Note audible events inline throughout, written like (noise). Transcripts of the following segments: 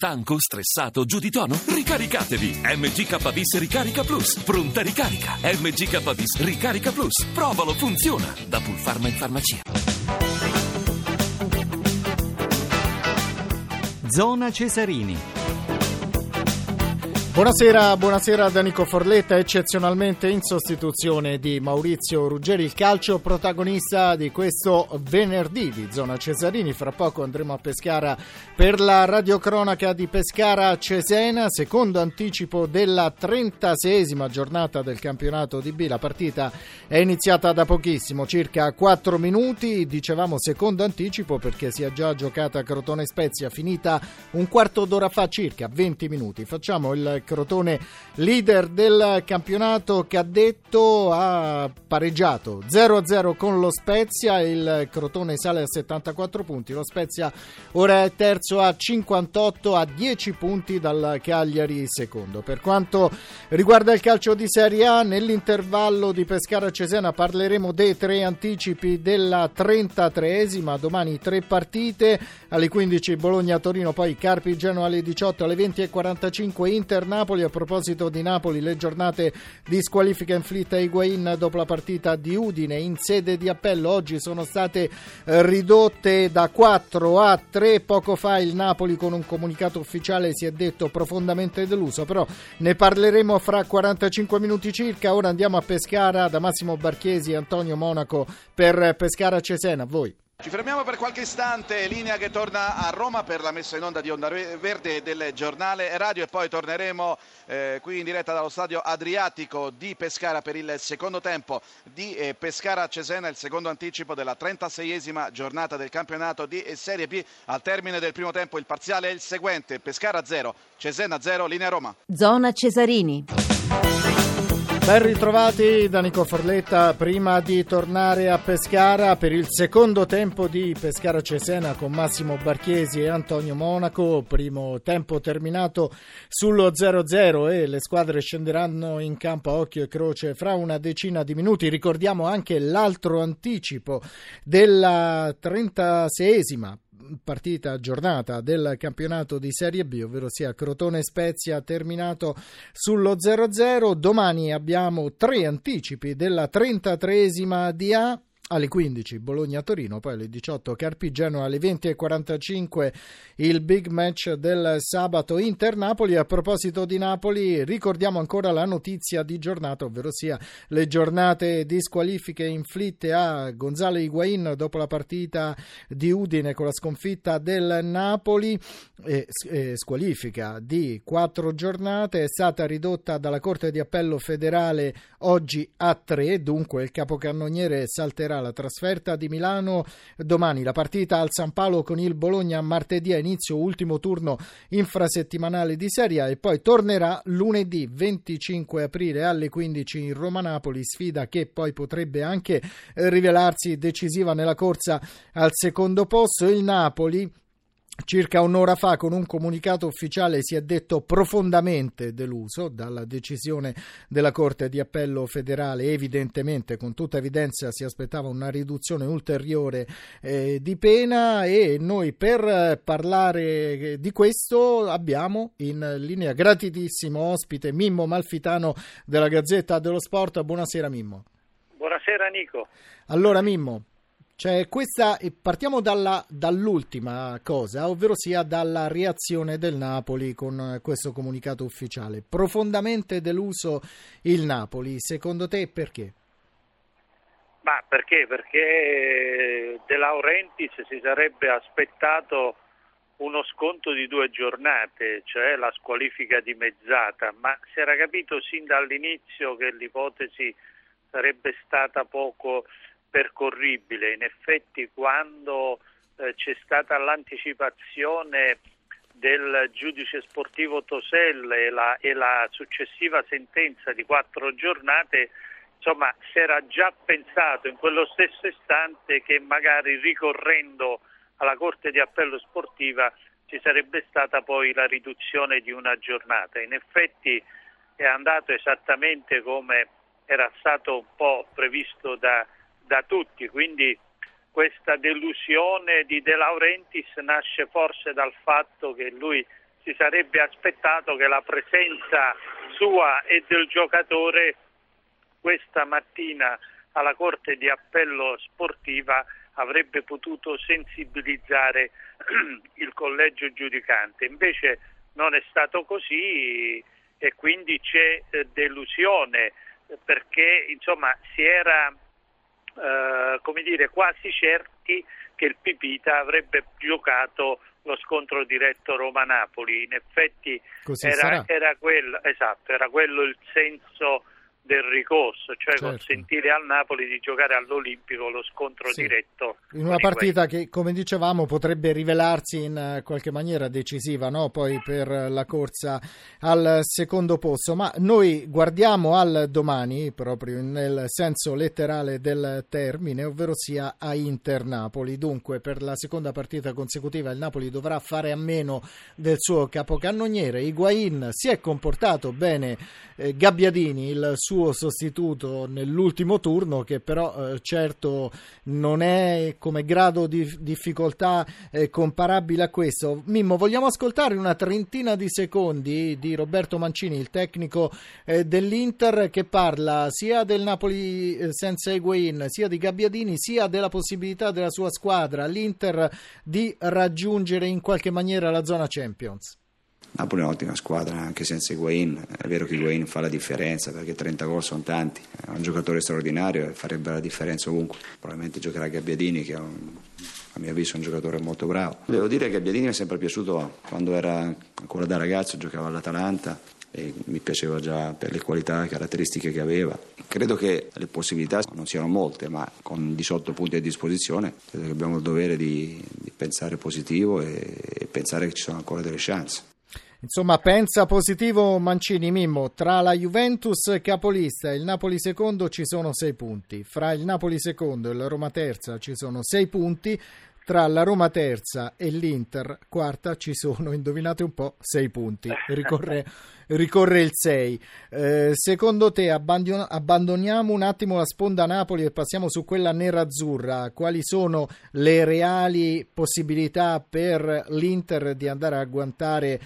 Stanco, stressato, giù di tono? Ricaricatevi! MGKBIS Ricarica Plus. Pronta ricarica. MGKBIS Ricarica Plus. Provalo, funziona. Da Pulpharma in farmacia. Zona Cesarini. Buonasera, buonasera da Nico Forletta, eccezionalmente in sostituzione di Maurizio Ruggeri, il calcio protagonista di questo venerdì di Zona Cesarini. Fra poco andremo a Pescara per la radiocronaca di Pescara Cesena, secondo anticipo della 36esima giornata del campionato di B. La partita è iniziata da pochissimo, circa 4 minuti, dicevamo secondo anticipo perché si è già giocata Crotone Spezia, finita un quarto d'ora fa circa, 20 minuti. Facciamo il Crotone leader del campionato cadetto ha pareggiato 0-0 con lo Spezia, il Crotone sale a 74 punti, lo Spezia ora è terzo a 58 a 10 punti dal Cagliari secondo. Per quanto riguarda il calcio di Serie A, nell'intervallo di Pescara Cesena parleremo dei tre anticipi della 33esima, domani tre partite, alle 15 Bologna-Torino, poi Carpi-Genoa alle 18, alle 20.45 Inter Napoli. A proposito di Napoli, le giornate di squalifica inflitta a Higuain dopo la partita di Udine in sede di appello oggi sono state eh, ridotte da 4 a 3. Poco fa il Napoli con un comunicato ufficiale si è detto profondamente deluso, però ne parleremo fra 45 minuti circa. Ora andiamo a Pescara da Massimo Barchiesi e Antonio Monaco per Pescara Cesena. A voi. Ci fermiamo per qualche istante, linea che torna a Roma per la messa in onda di Onda Verde del giornale radio e poi torneremo eh, qui in diretta dallo stadio Adriatico di Pescara per il secondo tempo di eh, Pescara Cesena, il secondo anticipo della 36esima giornata del campionato di Serie B. Al termine del primo tempo il parziale è il seguente, Pescara 0, Cesena 0, linea Roma. Zona Cesarini. Ben ritrovati da Nico Forletta, prima di tornare a Pescara per il secondo tempo di Pescara Cesena con Massimo Barchiesi e Antonio Monaco, primo tempo terminato sullo 0-0 e le squadre scenderanno in campo a occhio e croce fra una decina di minuti. Ricordiamo anche l'altro anticipo della 36esima partita giornata del campionato di Serie B, ovvero sia Crotone Spezia terminato sullo 0-0. Domani abbiamo tre anticipi della 33esima di A alle 15 Bologna-Torino, poi alle 18 Carpi-Genoa, alle 20.45 il big match del sabato Inter-Napoli. A proposito di Napoli, ricordiamo ancora la notizia di giornata, ovvero sia le giornate di squalifiche inflitte a Gonzalo Higuain dopo la partita di Udine con la sconfitta del Napoli. E, e, squalifica di quattro giornate è stata ridotta dalla Corte di Appello federale oggi a tre, dunque il capocannoniere salterà la trasferta di Milano domani. La partita al San Paolo con il Bologna martedì a inizio ultimo turno infrasettimanale di Serie A e poi tornerà lunedì 25 aprile alle 15 in Roma-Napoli, sfida che poi potrebbe anche rivelarsi decisiva nella corsa al secondo posto. Il Napoli Circa un'ora fa con un comunicato ufficiale si è detto profondamente deluso dalla decisione della Corte di Appello federale, evidentemente con tutta evidenza si aspettava una riduzione ulteriore eh, di pena e noi per parlare di questo abbiamo in linea gratitissimo ospite Mimmo Malfitano della Gazzetta dello Sport. Buonasera Mimmo. Buonasera Nico. Allora Mimmo, cioè, questa, partiamo dalla, dall'ultima cosa, ovvero sia dalla reazione del Napoli con questo comunicato ufficiale. Profondamente deluso il Napoli, secondo te perché? Ma perché? Perché De Laurentiis si sarebbe aspettato uno sconto di due giornate, cioè la squalifica dimezzata, ma si era capito sin dall'inizio che l'ipotesi sarebbe stata poco percorribile. In effetti quando eh, c'è stata l'anticipazione del giudice sportivo Tosel e la, e la, successiva sentenza di quattro giornate, insomma, si era già pensato in quello stesso istante che magari ricorrendo alla Corte di Appello Sportiva ci sarebbe stata poi la riduzione di una giornata. In effetti è andato esattamente come era stato un po' previsto da, da tutti, quindi questa delusione di De Laurentiis nasce forse dal fatto che lui si sarebbe aspettato che la presenza sua e del giocatore questa mattina alla Corte di Appello Sportiva avrebbe potuto sensibilizzare (clears throat) il collegio giudicante. Invece non è stato così e quindi c'è eh, delusione perché insomma si era eh, come dire, quasi certi che il Pipita avrebbe giocato lo scontro diretto Roma-Napoli. In effetti era, era, quello, esatto, era quello il senso del ricorso, cioè certo. consentire al Napoli di giocare all'Olimpico lo scontro sì. diretto. In una partita che, come dicevamo, potrebbe rivelarsi in eh, qualche maniera decisiva no? poi per la corsa al secondo posto. Ma noi guardiamo al domani, proprio nel senso letterale del termine, ovvero sia a Inter-Napoli. Dunque, per la seconda partita consecutiva il Napoli dovrà fare a meno del suo capocannoniere. Higuain si è comportato bene, eh, Gabbiadini, il suo suo sostituto nell'ultimo turno che però eh, certo non è come grado di difficoltà eh, comparabile a questo. Mimmo, vogliamo ascoltare una trentina di secondi di Roberto Mancini, il tecnico eh, dell'Inter che parla sia del Napoli eh, senza Higuain, sia di Gabbiadini, sia della possibilità della sua squadra, l'Inter, di raggiungere in qualche maniera la zona Champions. Napoli è un'ottima squadra anche senza Higuain, è vero che Higuain fa la differenza perché 30 gol sono tanti, è un giocatore straordinario e farebbe la differenza ovunque, probabilmente giocherà Gabbiadini che è un, a mio avviso un giocatore molto bravo. Devo dire che Gabbiadini mi è sempre piaciuto quando era ancora da ragazzo, giocava all'Atalanta e mi piaceva già per le qualità e caratteristiche che aveva. Credo che le possibilità non siano molte, ma con 18 punti a disposizione credo che abbiamo il dovere di, di pensare positivo e, e pensare che ci sono ancora delle chance. Insomma, pensa positivo Mancini Mimmo. Tra la Juventus capolista e il Napoli secondo ci sono sei punti. Fra il Napoli secondo e la Roma terza ci sono sei punti. Tra la Roma terza e l'Inter quarta ci sono, indovinate un po', sei punti. Ricorre, ricorre il 6. Eh, secondo te abbandon- abbandoniamo un attimo la sponda Napoli e passiamo su quella nera-azzurra. Quali sono le reali possibilità per l'Inter di andare a agguantare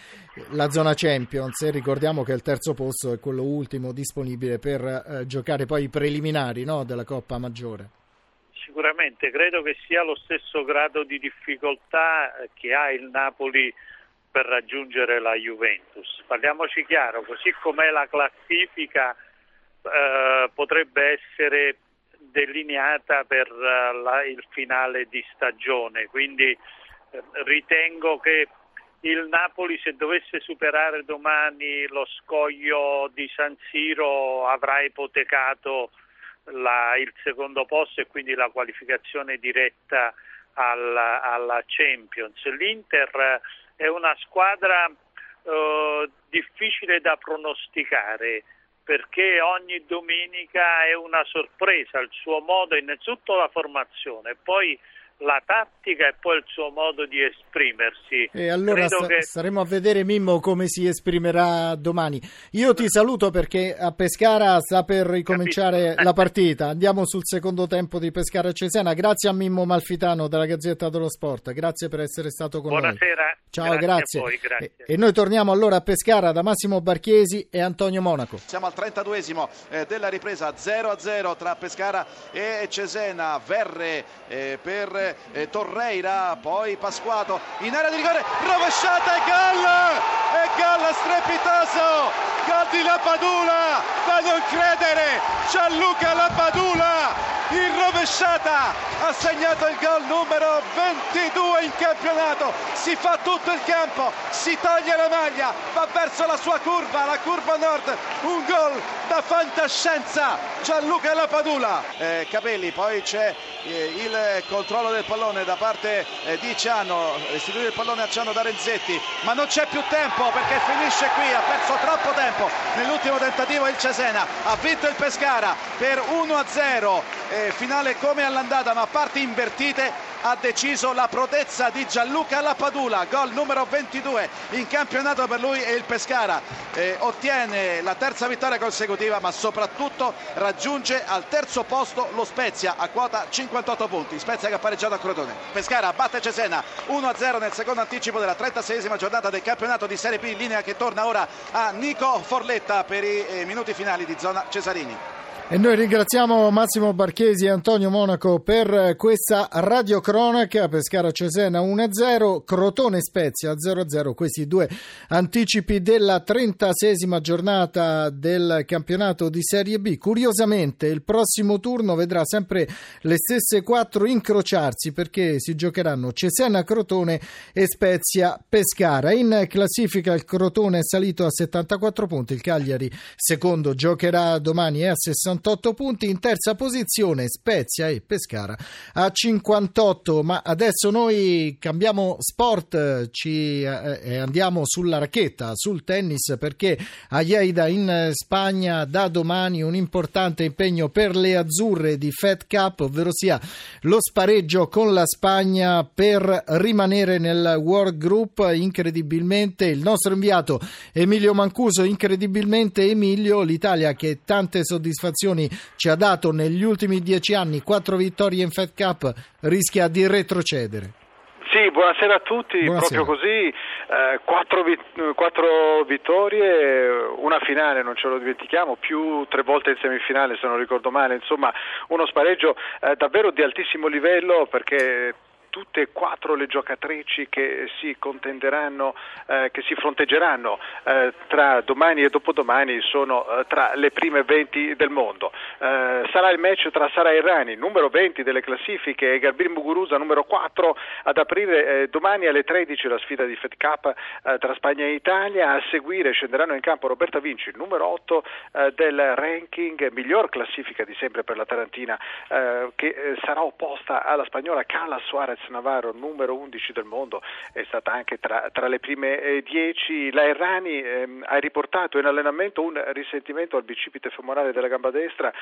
la zona Champions? E ricordiamo che il terzo posto è quello ultimo disponibile per eh, giocare poi i preliminari no, della Coppa Maggiore sicuramente credo che sia lo stesso grado di difficoltà che ha il Napoli per raggiungere la Juventus. Parliamoci chiaro, così com'è la classifica eh, potrebbe essere delineata per uh, la, il finale di stagione, quindi eh, ritengo che il Napoli se dovesse superare domani lo scoglio di San Siro avrà ipotecato la, il secondo posto e quindi la qualificazione diretta alla, alla Champions. L'Inter è una squadra eh, difficile da pronosticare perché ogni domenica è una sorpresa, il suo modo, innanzitutto la formazione, poi la tattica e poi il suo modo di esprimersi. E allora sta- che... staremo a vedere Mimmo come si esprimerà domani. Io ti saluto perché a Pescara sta per ricominciare Capito. la partita. Andiamo sul secondo tempo di Pescara Cesena. Grazie a Mimmo Malfitano della Gazzetta dello Sport. Grazie per essere stato con Buonasera. noi. Buonasera. Ciao, grazie. Voi, grazie. E, e, noi torniamo allora a Pescara da Massimo Barchiesi e Antonio Monaco. Siamo al 32esimo eh, della ripresa 0-0 tra Pescara e Cesena. Verre eh, per eh, Torreira, poi Pasquato in area di rigore, rovesciata e gol! E gol strepitoso! Gol di Lapadula! Da non credere! Gianluca Lapadula! In rovesciata ha segnato il gol numero 22 in campionato. Si fa tutto il campo, si toglie la maglia, va verso la sua curva, la curva nord. Un gol da fantascienza. Gianluca Lapadula. Eh, Capelli, poi c'è eh, il controllo del pallone da parte eh, di Ciano, restituire il pallone a Ciano da Renzetti, ma non c'è più tempo perché finisce qui, ha perso troppo tempo nell'ultimo tentativo il Cesena, ha vinto il Pescara per 1-0, eh, finale come all'andata ma parti invertite ha deciso la prodezza di Gianluca Lappadula, gol numero 22 in campionato per lui e il Pescara eh, ottiene la terza vittoria consecutiva ma soprattutto raggiunge al terzo posto lo Spezia a quota 58 punti, Spezia che ha pareggiato a Crotone. Pescara batte Cesena 1-0 nel secondo anticipo della 36esima giornata del campionato di Serie B, linea che torna ora a Nico Forletta per i eh, minuti finali di zona Cesarini. E noi ringraziamo Massimo Barchesi e Antonio Monaco per questa radiocronaca. Pescara Cesena 1-0, Crotone Spezia 0-0. Questi due anticipi della 36esima giornata del campionato di Serie B. Curiosamente, il prossimo turno vedrà sempre le stesse quattro incrociarsi perché si giocheranno Cesena Crotone e Spezia Pescara. In classifica il Crotone è salito a 74 punti, il Cagliari secondo giocherà domani è a 61 58 punti, in terza posizione Spezia e Pescara a 58, ma adesso noi cambiamo sport ci, eh, e andiamo sulla racchetta, sul tennis perché a Lleida in Spagna da domani un importante impegno per le azzurre di Fed Cup, ovvero sia lo spareggio con la Spagna per rimanere nel World Group, incredibilmente il nostro inviato Emilio Mancuso, incredibilmente Emilio, l'Italia che tante soddisfazioni prestazioni ci ha dato negli ultimi dieci anni, quattro vittorie in Fed Cup, rischia di retrocedere. Sì, buonasera a tutti, buonasera. proprio così, eh, quattro, vit- quattro, vittorie, una finale, non ce lo dimentichiamo, più tre volte in semifinale se non ricordo male, insomma uno spareggio eh, davvero di altissimo livello perché tutte e quattro le giocatrici che si contenderanno, eh, che si fronteggeranno eh, tra domani e dopodomani sono eh, tra le prime 20 del mondo. Eh, sarà il match tra Sara Errani, numero 20 delle classifiche, e Garbin Muguruza, numero 4, ad aprire eh, domani alle 13 la sfida di Fed Cup eh, tra Spagna e Italia. A seguire scenderanno in campo Roberta Vinci, numero 8 del ranking, miglior classifica di sempre per la Tarantina, che sarà opposta alla spagnola Carla Suarez Navarro, numero 11 del mondo, è stata anche tra, tra le prime 10. Eh, la Errani ehm, ha riportato in allenamento un risentimento al bicipite femorale della gamba destra,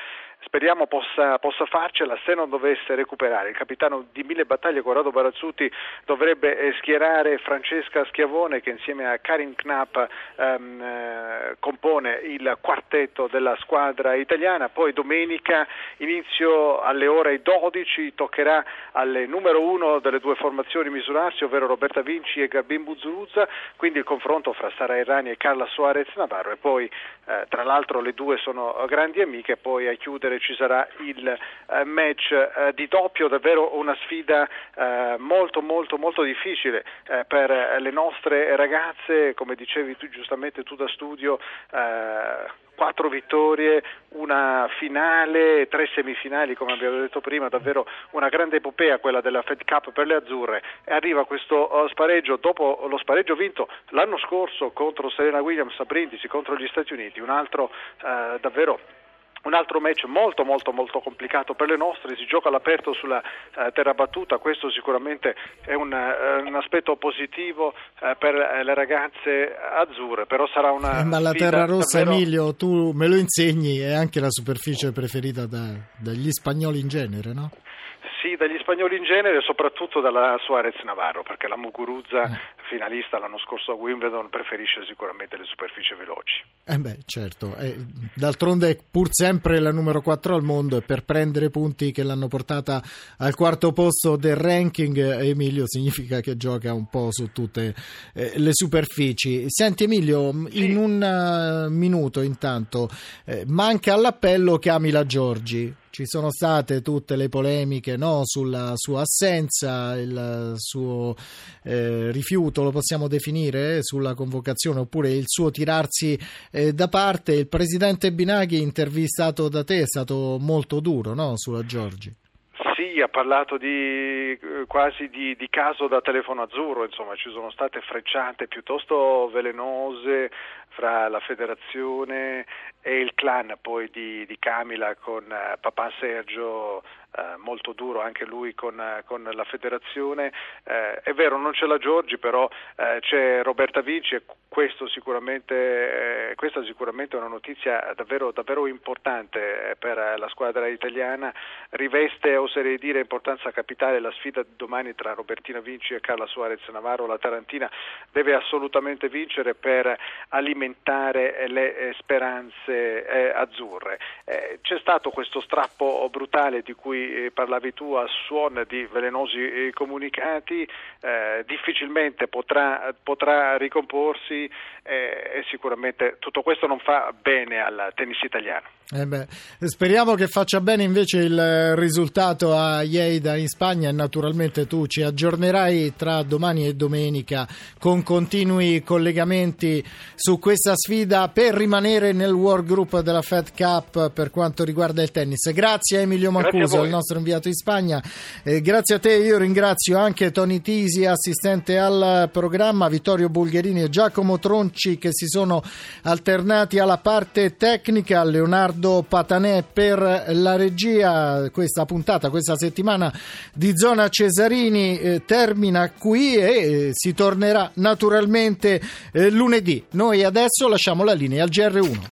speriamo possa, possa farcela se non dovesse recuperare. Il capitano di mille battaglie Corrado Barazzuti dovrebbe eh, schierare Francesca Schiavone che insieme a Karin Knapp ehm, eh, compone il quartetto della squadra italiana, poi domenica inizio alle ore 12 toccherà alle numero 1 delle due formazioni misurarsi, ovvero Roberta Vinci e Gabin Buzuruzza, quindi il confronto fra Sara Errani e Carla Suarez Navarro. E poi eh, tra l'altro le due sono grandi amiche poi a chiudere ci sarà il eh, match eh, di doppio, davvero una sfida eh, molto molto molto difficile eh, per le nostre ragazze, come dicevi tu giustamente tu da studio eh, quattro vittorie, una finale, tre semifinali come abbiamo detto prima, davvero una grande epopea quella della Fed Cup per le azzurre. E arriva questo uh, spareggio dopo lo spareggio vinto l'anno scorso contro Serena Williams a Brindisi contro gli Stati Uniti, un altro uh, davvero un altro match molto molto molto complicato per le nostre, si gioca all'aperto sulla eh, terra battuta, questo sicuramente è un, eh, un aspetto positivo eh, per le ragazze azzurre, però sarà una... Eh, ma la terra rossa davvero... Emilio, tu me lo insegni, è anche la superficie preferita da, dagli spagnoli in genere, no? Sì, dagli spagnoli in genere e soprattutto dalla Suarez Navarro, perché la Muguruza, eh. finalista l'anno scorso a Wimbledon, preferisce sicuramente le superfici veloci. Eh beh, certo. Eh, d'altronde è pur sempre la numero 4 al mondo e per prendere punti che l'hanno portata al quarto posto del ranking, Emilio, significa che gioca un po' su tutte eh, le superfici. Senti Emilio, sì. in un uh, minuto intanto, eh, manca all'appello Camila Giorgi ci sono state tutte le polemiche no, sulla sua assenza, il suo eh, rifiuto, lo possiamo definire, sulla convocazione oppure il suo tirarsi eh, da parte. Il presidente Binaghi intervistato da te è stato molto duro no, sulla Giorgi ha parlato di, eh, quasi di, di, caso da telefono azzurro, insomma ci sono state frecciate piuttosto velenose fra la federazione e il clan poi di, di Camila con uh, papà Sergio eh, molto duro anche lui con, eh, con la federazione. Eh, è vero, non c'è la Giorgi, però eh, c'è Roberta Vinci e questo sicuramente, questa sicuramente è una notizia davvero, davvero importante per la squadra italiana. Riveste, oserei dire, importanza capitale la sfida domani tra Robertina Vinci e Carla Suarez Navarro. La Tarantina deve assolutamente vincere per alimentare le speranze azzurre. C'è stato questo strappo brutale di cui eh, parlavi tu a suon di velenosi eh, comunicati, eh, difficilmente potrà, potrà ricomporsi eh, e sicuramente tutto questo non fa bene al tennis italiano. Eh beh, speriamo che faccia bene invece il risultato a Lleida in Spagna e naturalmente tu ci aggiornerai tra domani e domenica con continui collegamenti su questa sfida per rimanere nel World Group della Fed Cup per quanto riguarda il tennis. Grazie a Emilio Mancuso, il nostro inviato in Spagna. Eh, grazie a te, io ringrazio anche Tony Tisi, assistente al programma, Vittorio Bulgherini e Giacomo Tronci che si sono alternati alla parte tecnica, Leonardo Patanè per la regia. Questa puntata, questa settimana di Zona Cesarini eh, termina qui e eh, si tornerà naturalmente eh, lunedì. Noi adesso lasciamo la linea al GR1.